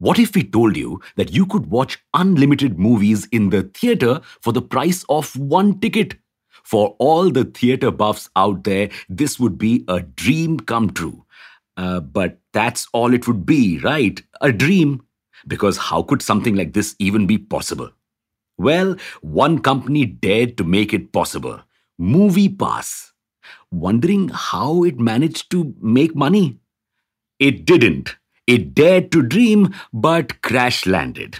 What if we told you that you could watch unlimited movies in the theater for the price of one ticket? For all the theater buffs out there, this would be a dream come true. Uh, but that's all it would be, right? A dream. Because how could something like this even be possible? Well, one company dared to make it possible MoviePass. Wondering how it managed to make money? It didn't. It dared to dream, but crash landed.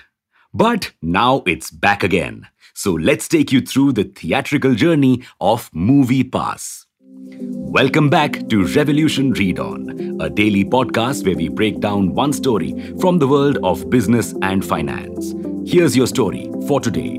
But now it's back again. So let's take you through the theatrical journey of MoviePass. Welcome back to Revolution Read On, a daily podcast where we break down one story from the world of business and finance. Here's your story for today.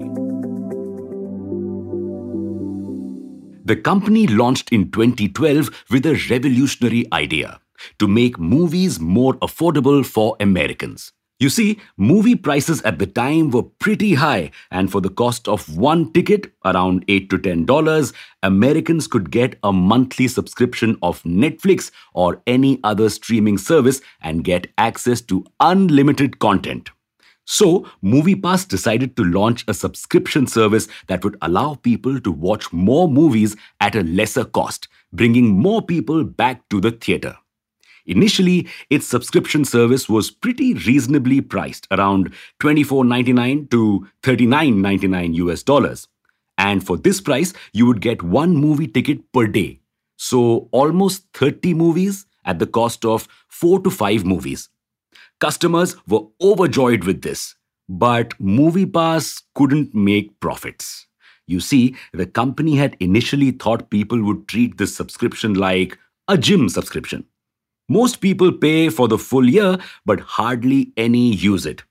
The company launched in 2012 with a revolutionary idea to make movies more affordable for Americans. You see, movie prices at the time were pretty high, and for the cost of one ticket, around 8 to $10, Americans could get a monthly subscription of Netflix or any other streaming service and get access to unlimited content. So, MoviePass decided to launch a subscription service that would allow people to watch more movies at a lesser cost, bringing more people back to the theater. Initially, its subscription service was pretty reasonably priced, around $24.99 to $39.99 US dollars. And for this price, you would get one movie ticket per day. So almost 30 movies at the cost of 4 to 5 movies. Customers were overjoyed with this, but MoviePass couldn't make profits. You see, the company had initially thought people would treat this subscription like a gym subscription. Most people pay for the full year, but hardly any use it.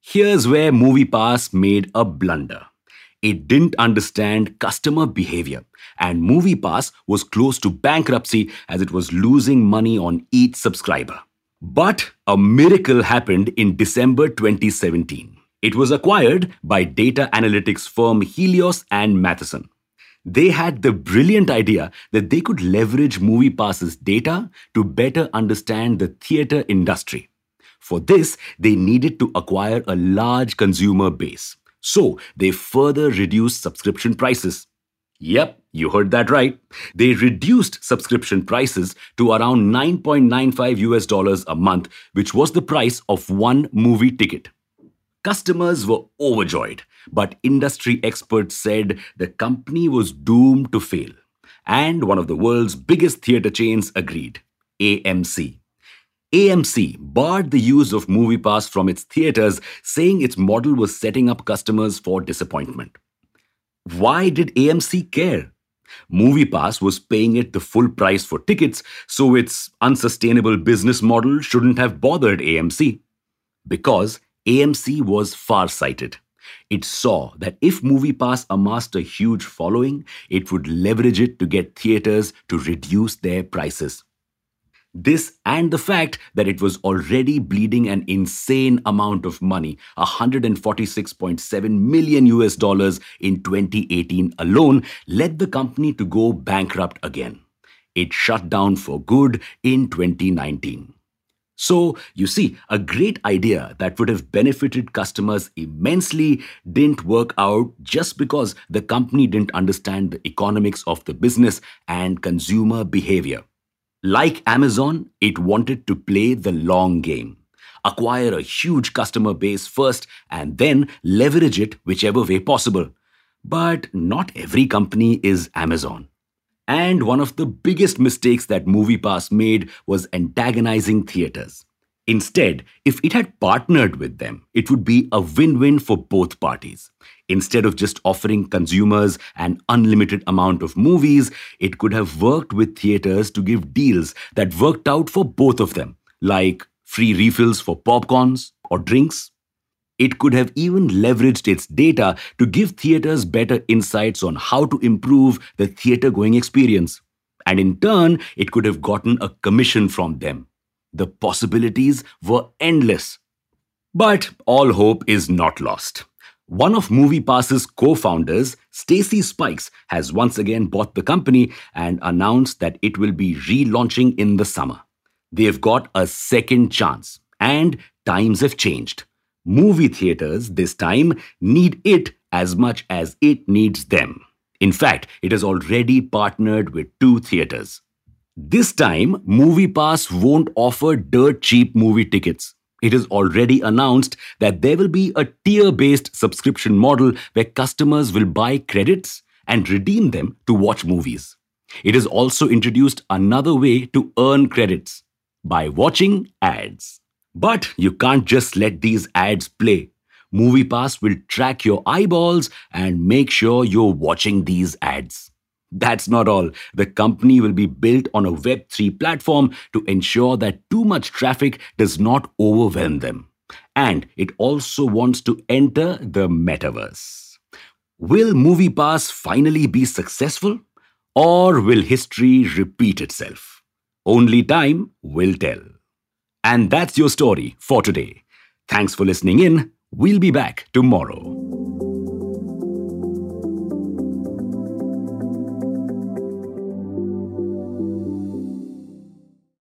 Here's where MoviePass made a blunder. It didn't understand customer behavior, and MoviePass was close to bankruptcy as it was losing money on each subscriber. But a miracle happened in December 2017. It was acquired by data analytics firm Helios and Matheson they had the brilliant idea that they could leverage MoviePass's data to better understand the theater industry. For this, they needed to acquire a large consumer base. So, they further reduced subscription prices. Yep, you heard that right. They reduced subscription prices to around 9.95 US dollars a month, which was the price of one movie ticket. Customers were overjoyed, but industry experts said the company was doomed to fail. And one of the world's biggest theater chains agreed AMC. AMC barred the use of MoviePass from its theaters, saying its model was setting up customers for disappointment. Why did AMC care? MoviePass was paying it the full price for tickets, so its unsustainable business model shouldn't have bothered AMC. Because AMC was far-sighted. It saw that if MoviePass amassed a huge following, it would leverage it to get theaters to reduce their prices. This and the fact that it was already bleeding an insane amount of money, 146.7 million US dollars in 2018 alone, led the company to go bankrupt again. It shut down for good in 2019. So, you see, a great idea that would have benefited customers immensely didn't work out just because the company didn't understand the economics of the business and consumer behavior. Like Amazon, it wanted to play the long game. Acquire a huge customer base first and then leverage it whichever way possible. But not every company is Amazon. And one of the biggest mistakes that MoviePass made was antagonizing theaters. Instead, if it had partnered with them, it would be a win win for both parties. Instead of just offering consumers an unlimited amount of movies, it could have worked with theaters to give deals that worked out for both of them, like free refills for popcorns or drinks it could have even leveraged its data to give theaters better insights on how to improve the theater going experience. And in turn, it could have gotten a commission from them. The possibilities were endless. But all hope is not lost. One of MoviePass's co-founders, Stacy Spikes, has once again bought the company and announced that it will be relaunching in the summer. They've got a second chance and times have changed. Movie theaters this time need it as much as it needs them. In fact, it has already partnered with two theaters. This time, MoviePass won't offer dirt cheap movie tickets. It is already announced that there will be a tier based subscription model where customers will buy credits and redeem them to watch movies. It has also introduced another way to earn credits by watching ads. But you can't just let these ads play. MoviePass will track your eyeballs and make sure you're watching these ads. That's not all. The company will be built on a Web3 platform to ensure that too much traffic does not overwhelm them. And it also wants to enter the metaverse. Will MoviePass finally be successful? Or will history repeat itself? Only time will tell. And that's your story for today. Thanks for listening in. We'll be back tomorrow.